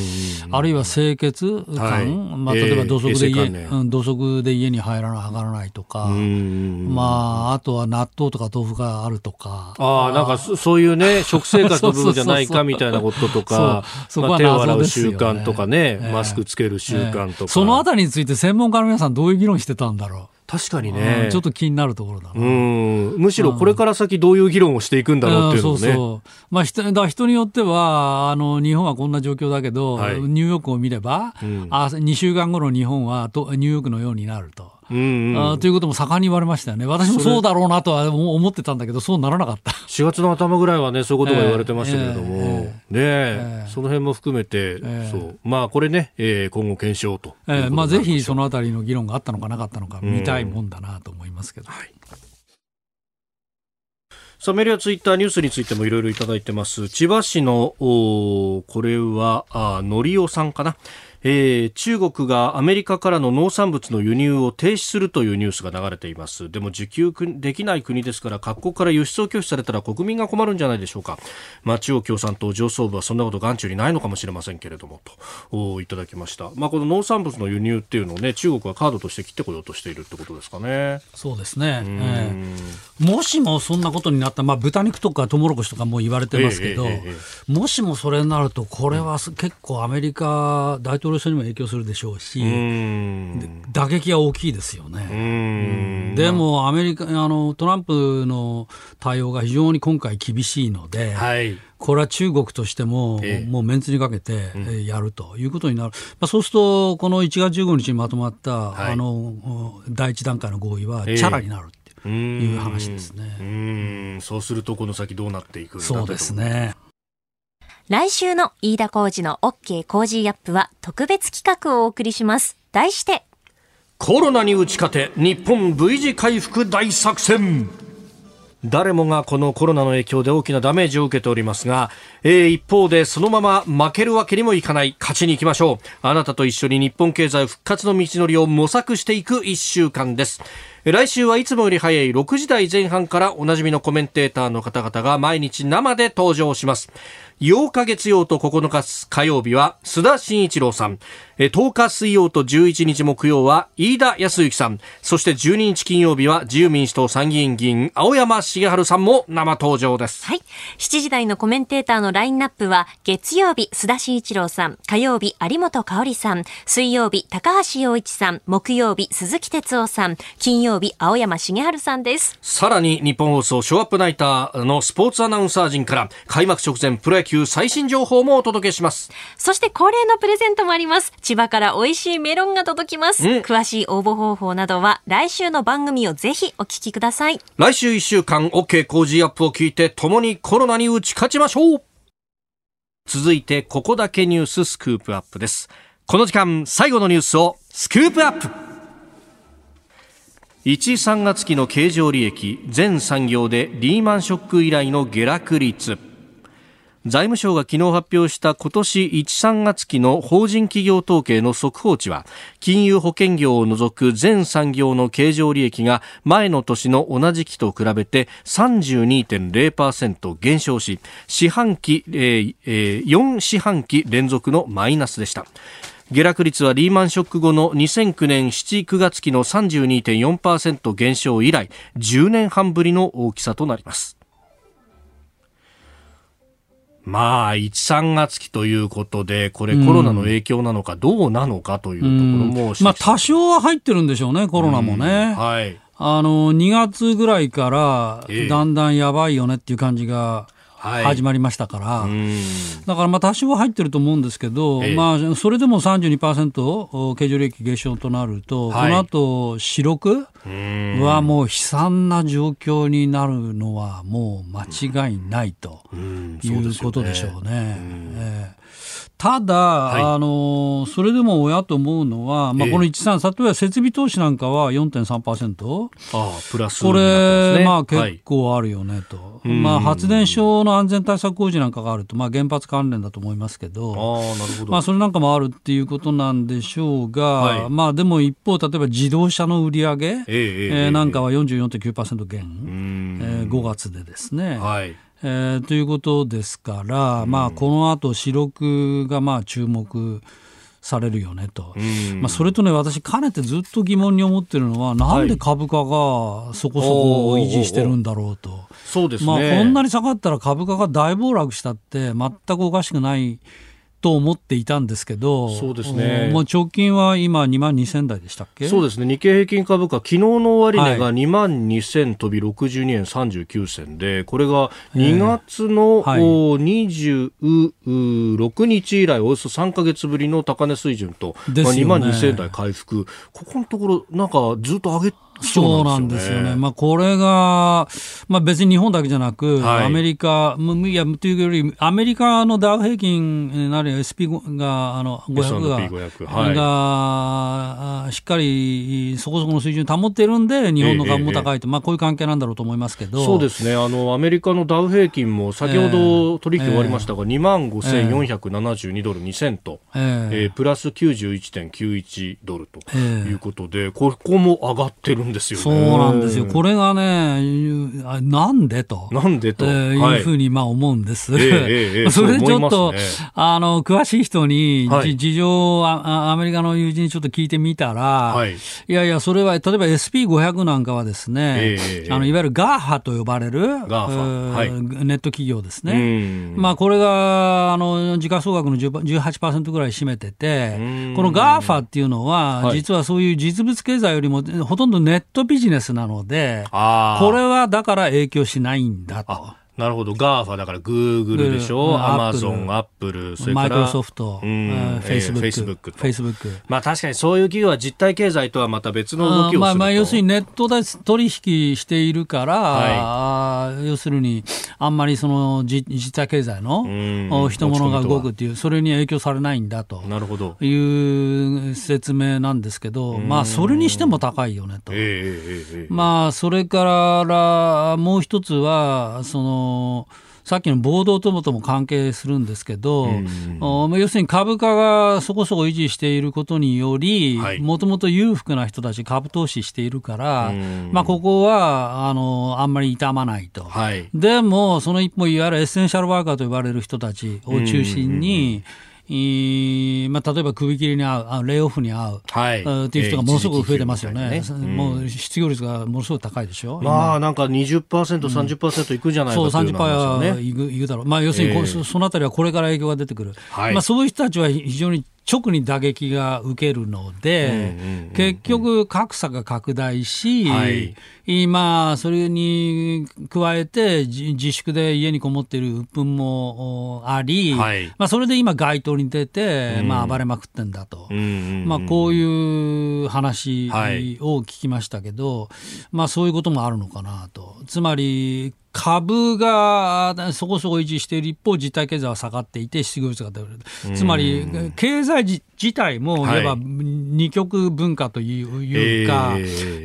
あるいは清潔感、はい、まあ、例えば土足で家、えー、うん、土足で家に入らない、上がらないとか、まあ、あとは納豆とか豆腐があるとか。ああ、なんかそういうね、食生活の部分じゃないかみたいなこととか、そこは、手を洗う習慣とかね、えー、マスクつける習慣とか、えー、そのあたりについて専門家の皆さんどういう議論してたんだろう。確かにね、ちょっと気になるところだな。むしろこれから先どういう議論をしていくんだろうっていうのね。そうそう。まあ人、だ人によっては、あの、日本はこんな状況だけど、はい、ニューヨークを見れば、うん、あ2週間後の日本はとニューヨークのようになると。うんうん、あということも盛んに言われましたよね。私もそうだろうなとは思ってたんだけど、そうならなかった。4月の頭ぐらいはね、そういうことが言われてましたけれども、えーえー、ねえー、その辺も含めて、えー、そう。まあ、これね、えー、今後検証とえー、まあ、ぜひそのあたりの議論があったのかなかったのか、見たいもんだなと思いますけど。はいさあ、メールやツイッター、ニュースについてもいろいろいただいてます。千葉市の、これは、あ、のりおさんかな。えー、中国がアメリカからの農産物の輸入を停止するというニュースが流れています。でも受給できない国ですから各国から輸出を拒否されたら国民が困るんじゃないでしょうか、まあ、中央共産党上層部はそんなこと眼中にないのかもしれませんけれどもといただきました、まあ、この農産物の輸入っていうのを、ね、中国はカードとして切ってこようとしているってことですかね。そうですね、えー、もしもそんなことになったら、まあ、豚肉とかトウモロコシとかも言われてますけど、えーえー、もしもそれになるとこれは結構アメリカ大統統領選にも影響するでしょうし、う打撃は大きいですよね。でも、アメリカあの、トランプの対応が非常に今回厳しいので、はい、これは中国としても、えもうメンツにかけてやるということになる、まあ、そうすると、この1月15日にまとまった、はい、あの第一段階の合意は、チャラになる。という話ですね。うそうすると、この先どうなっていくそうですね。来週の飯田浩二の OK 工事アップは特別企画をお送りします。題して、コロナに打ち勝て、日本 V 字回復大作戦。誰もがこのコロナの影響で大きなダメージを受けておりますが、えー、一方でそのまま負けるわけにもいかない。勝ちに行きましょう。あなたと一緒に日本経済復活の道のりを模索していく一週間です。来週はいつもより早い6時台前半からおなじみのコメンテーターの方々が毎日生で登場します。8日月曜と9日火曜日は須田慎一郎さん。10日水曜と11日木曜は飯田康之さん。そして12日金曜日は自由民主党参議院議員青山茂春さんも生登場です。はい。7時台のコメンテーターのラインナップは月曜日須田慎一郎さん。火曜日有本香里さん。水曜日高橋洋一さん。木曜日鈴木哲夫さん。金曜曜日、青山茂春さんです。さらに、日本放送ショーアップナイターのスポーツアナウンサー陣から、開幕直前プロ野球最新情報もお届けします。そして恒例のプレゼントもあります。千葉から美味しいメロンが届きます。詳しい応募方法などは、来週の番組をぜひお聞きください。来週1週間、OK 工事アップを聞いて、共にコロナに打ち勝ちましょう続いて、ここだけニューススクープアップです。この時間、最後のニュースをスクープアップ1、3月期の経常利益、全産業でリーマンショック以来の下落率。財務省が昨日発表した今年1、3月期の法人企業統計の速報値は、金融保険業を除く全産業の経常利益が前の年の同じ期と比べて32.0%減少し、四半期、えーえー、4四半期連続のマイナスでした。下落率はリーマンショック後の2009年7、9月期の32.4%減少以来、10年半ぶりの大きさとなります。まあ、1、3月期ということで、これコロナの影響なのかどうなのかというところも、まあ多少は入ってるんでしょうね、コロナもね。はい。あの、2月ぐらいから、だんだんやばいよねっていう感じが始まりましたから、はい、だからまあ多少は入ってると思うんですけど、えまあ、それでも32%経常利益減少となると、はい、この後四六はもう悲惨な状況になるのはもう間違いないということでしょうね。えただ、はい、あのそれでも親と思うのは、まあ、この13、例えば設備投資なんかは4.3%、ああプラス、ね、これ、まあ、結構あるよねと、はい、まあ、発電所の安全対策工事なんかがあると、まあ、原発関連だと思いますけど、あなるほど。まあ、それなんかもあるっていうことなんでしょうが、はい、まあ、でも一方、例えば自動車の売り上げ、えー、えー、なんかは44.9%減、えー、5月でですね。はいえー、ということですから、うん、まあ、この後四六がまあ注目されるよねと、うん、まあ、それとね、私、かねてずっと疑問に思ってるのは、なんで株価がそこそこ維持してるんだろうと、そうですね、まあ、こんなに下がったら株価が大暴落したって、全くおかしくない。と思っていたんですけど、そうですね。もう直近は今2万2000台でしたっけ？そうですね。日経平均株価、昨日の終値が2万2000飛び62円39銭で、これが2月の、はい、26日以来、およそ3か月ぶりの高値水準と、ね、まあ、2万2000台回復。ここのところ、なんかずっと上げそうなんですよね。まあ、これが、まあ、別に日本だけじゃなく、はい、アメリカ、いや、というより、アメリカのダウ平均なる SP が、あの、500が、500はい、が、しっかりそこそこの水準保っているんで、日本の株も高いと、えー、まあ、こういう関係なんだろうと思いますけど。そうですね。あの、アメリカのダウ平均も先ほど取引終わりましたが、えー、2万5472ドル2セント、えー、えー、プラス91.91ドルということで、ここも上がってるんですよ、ね、そうなんですよ。これがね、なんでと。なんでと。えー、い。うふうにまあ思うんです。えー、えー、それちょっと、ね、あの、詳しい人に、はい、事情あ、アメリカの友人にちょっと聞いてみたら、はい、いやいや、それは、例えば SP500 なんかはですね、えー、あの、いわゆる GAFA と呼ばれる、はい、ネット企業ですね。まあ、これが、あの、時価総額の18%ぐらい占めてて、この GAFA っていうのは、実はそういう実物経済よりもほとんどネネットビジネスなので、これはだから影響しないんだと。なるほど、 GAFA だからグーグルでしょ、アマゾン、アップル、それからマイクロソフト、フェイスブック。フェイスブック。まあ確かにそういう企業は実体経済とはまた別の動きをするまあまあ要するにネットで取引しているから、はい、要するにあんまりその実体経済の人物が動くっていう、それに影響されないんだと。なるほど。いう説明なんですけど、まあそれにしても高いよねと。まあそれからもう一つは、そのさっきの暴動ともとも関係するんですけど、要するに株価がそこそこ維持していることにより、もともと裕福な人たち、株投資しているから、まあ、ここはあのあんまり傷まないと、はい、でも、その一方、いわゆるエッセンシャルワーカーと呼ばれる人たちを中心に、まあ、例えば首切りに遭う、レイオフに遭う、はい、っていう人がものすごく増えてますよね、ね。もう失業率がものすごく高いでしょ、まあなんか20%、30%いくじゃないか、うん、そう、30%いくいくだろう、まあ、要するにこ、えー、そのあたりはこれから影響が出てくる、はい。まあ、そういう人たちは非常に直に打撃が受けるので、結局格差が拡大し、はい、今、それに加えて自粛で家にこもっている鬱憤もあり、はい、まあ、それで今街頭に出て、まあ、暴れまくってんだと、まあ、こういう話を聞きましたけど、まあ、そういうこともあるのかなと。つまり株がそこそこ維持している一方、実体経済は下がっていて、失業率が出る。つまり、経済自体も、いわば二極文化というか、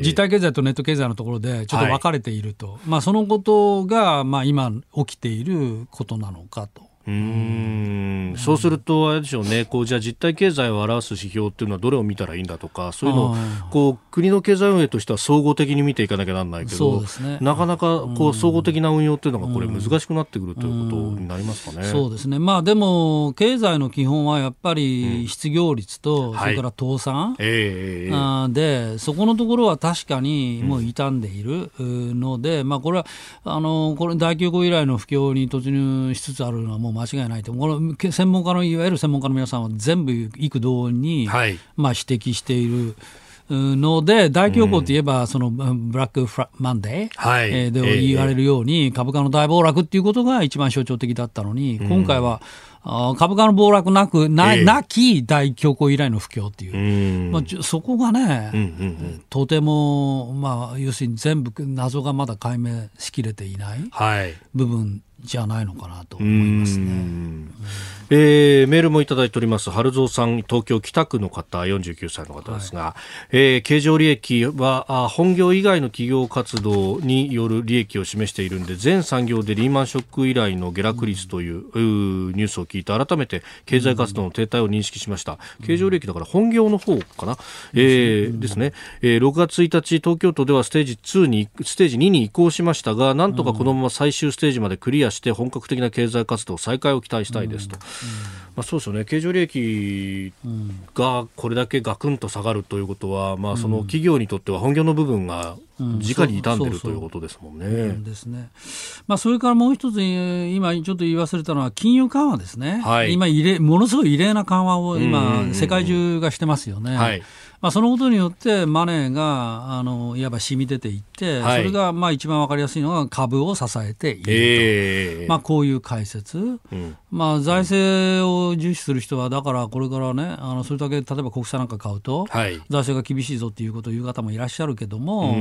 実体経済とネット経済のところでちょっと分かれていると。まあ、そのことが、まあ、今起きていることなのかと。うん。そうすると、あれでしょうね、こうじゃあ実体経済を表す指標っていうのはどれを見たらいいんだとか、そういうのをこう国の経済運営としては総合的に見ていかなきゃならないけど、ね、なかなかこう総合的な運用っていうのがこれ難しくなってくるということになりますかね。そうですね。まあでも経済の基本はやっぱり失業率と、それから倒産、えー、でそこのところは確かにもう傷んでいるので、まあこれはあのこれ大規模以来の不況に突入しつつあるのはもう間違いないと、この専門家のいわゆる専門家の皆さんは全部幾度に、はい、まあ、指摘している。ので、大恐慌といえば、そのブラックマンデー、はい、で言われるように、株価の大暴落っていうことが一番象徴的だったのに、今回は、株価の暴落なくな,、なき大恐慌以来の不況っていう、まあ、そこがね、とても、まあ、要するに全部謎がまだ解明しきれていない。部分じゃないのかなと思いますね。えー、メールもいただいております。春蔵さん東京北区の方49歳の方ですが、はい、えー、経常利益は本業以外の企業活動による利益を示しているんで全産業でリーマンショック以来の下落率という、うん、ニュースを聞いて改めて経済活動の停滞を認識しました、うん、経常利益だから本業の方かな、うん、えー、ですね、えー、6月1日東京都ではステージ2にステージ2に移行しましたがなんとかこのまま最終ステージまでクリアして本格的な経済活動再開を期待したいですと。まあ、そうですよね経常利益がこれだけガクンと下がるということは、まあ、その企業にとっては本業の部分が直に傷んでる、ということですもんね。ですね。まあ、それからもう一つ、今ちょっと言い忘れたのは、金融緩和ですね。はい、今異例、ものすごい異例な緩和を今、世界中がしてますよね。はいまあ、そのことによってマネーがあのいわば染み出ていって、はい、それがまあ一番わかりやすいのが株を支えていると、えー、まあ、こういう解説、うん、まあ、財政を重視する人は、だからこれからね、あのそれだけ例えば国債なんか買うと、はい、財政が厳しいぞっていうことを言う方もいらっしゃるけども、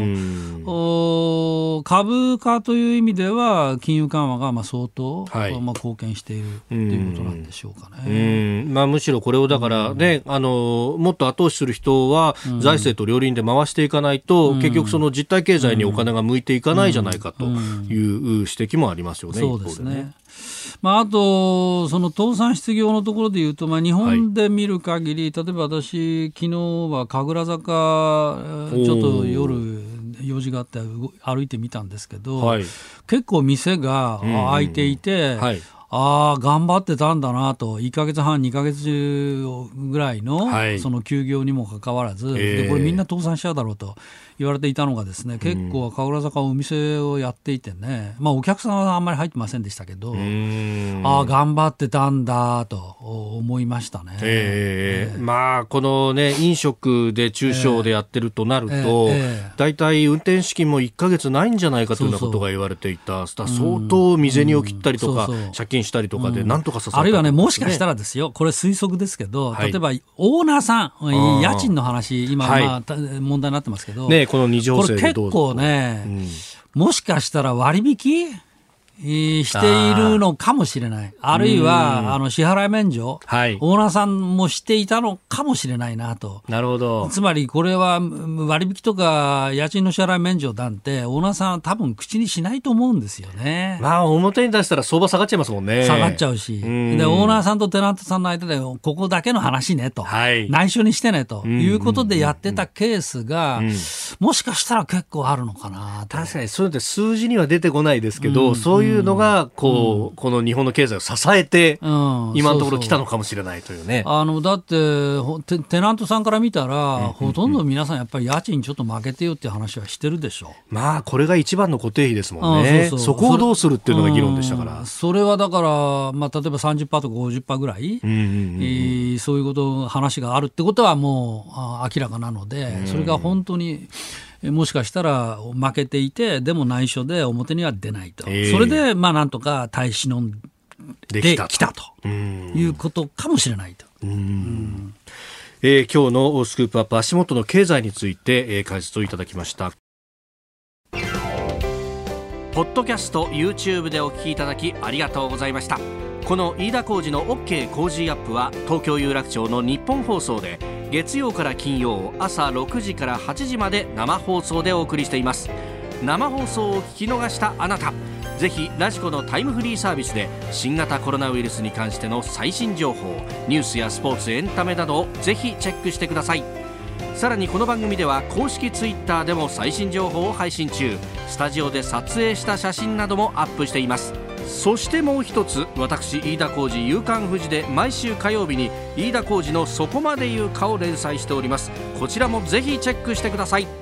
お株価という意味では、金融緩和がまあ相当、はい、まあ、貢献しているということなんでしょうかね。まあ、むしろこれをだからね、あのもっと後押しする人は財政と両輪で回していかないと、結局その実体経済にお金が向いていかないじゃないかという指摘もありますよね、そうですね。まあ、あと、その倒産失業のところでいうと、まあ、日本で見る限り、はい、例えば私、昨日は神楽坂、ちょっと夜、用事があって歩いてみたんですけど、はい、結構店が開いていて、うんうんはいああ、頑張ってたんだなと、1か月半、2か月ぐらいの、その休業にもかかわらず、えー、でこれ、みんな倒産しちゃうだろうと言われていたのが、ですね結構、神楽坂お店をやっていてね、まあ、お客さんはあんまり入ってませんでしたけど、ああ、頑張ってたんだと思いましたね。えー、えー、まあ、このね、飲食で中小でやってるとなると、大体、運転資金も1か月ないんじゃないかというようなことが言われていた、相当、未銭を切ったりとか、借金したりとかで、なんとかさせ、あるいはね、もしかしたらですよ、これ推測ですけど、例えばオーナーさん、家賃の話、今、まあ、問題になってますけど、ね、この二乗制これ結構ね、もしかしたら割引？しているのかもしれない。あるいは、あの、支払い免除、はい、オーナーさんもしていたのかもしれないなと。なるほど。つまり、これは割引とか家賃の支払い免除なんて、オーナーさんは多分口にしないと思うんですよね。まあ、表に出したら相場下がっちゃいますもんね。下がっちゃうし。で、オーナーさんとテナントさんの間で、ここだけの話ねと。はい、内緒にしてねということでやってたケースが、もしかしたら結構あるのかな確かに、そういう数字には出てこないですけど、そういういうのが、こう、この日本の経済を支えて、今のところ来たのかもしれないというね。あのだってテ、テナントさんから見たら、ほとんど皆さんやっぱり家賃ちょっと負けてよっていう話はしてるでしょ。う。まあ、これが一番の固定費ですもんね。そうそこをどうするっていうのが議論でしたから。それはだから、まあ、例えば30%とか50%ぐらい、うんうんうん、そういうこと、話があるってことはもう明らかなので、それが本当に、もしかしたら負けていて、でも内緒で表には出ないと。えー、それで、まあなんとか耐え忍んできたと。いうことかもしれないと。うん。えー、今日のスクープアップ足元の経済について、えー、解説をいただきました。ポッドキャスト YouTube でお聞きいただきありがとうございましたこの飯田浩司の OK 工事アップは東京有楽町の日本放送で月曜から金曜朝6時から8時まで生放送でお送りしています。生放送を聞き逃したあなたぜひラジコのタイムフリーサービスで新型コロナウイルスに関しての最新情報ニュースやスポーツエンタメなどをぜひチェックしてください。さらにこの番組では公式 Twitter でも最新情報を配信中。スタジオで撮影した写真などもアップしています。そしてもう一つ私飯田浩司夕刊富士で毎週火曜日に飯田浩司の「そこまで言うか」を連載しております。こちらもぜひチェックしてください。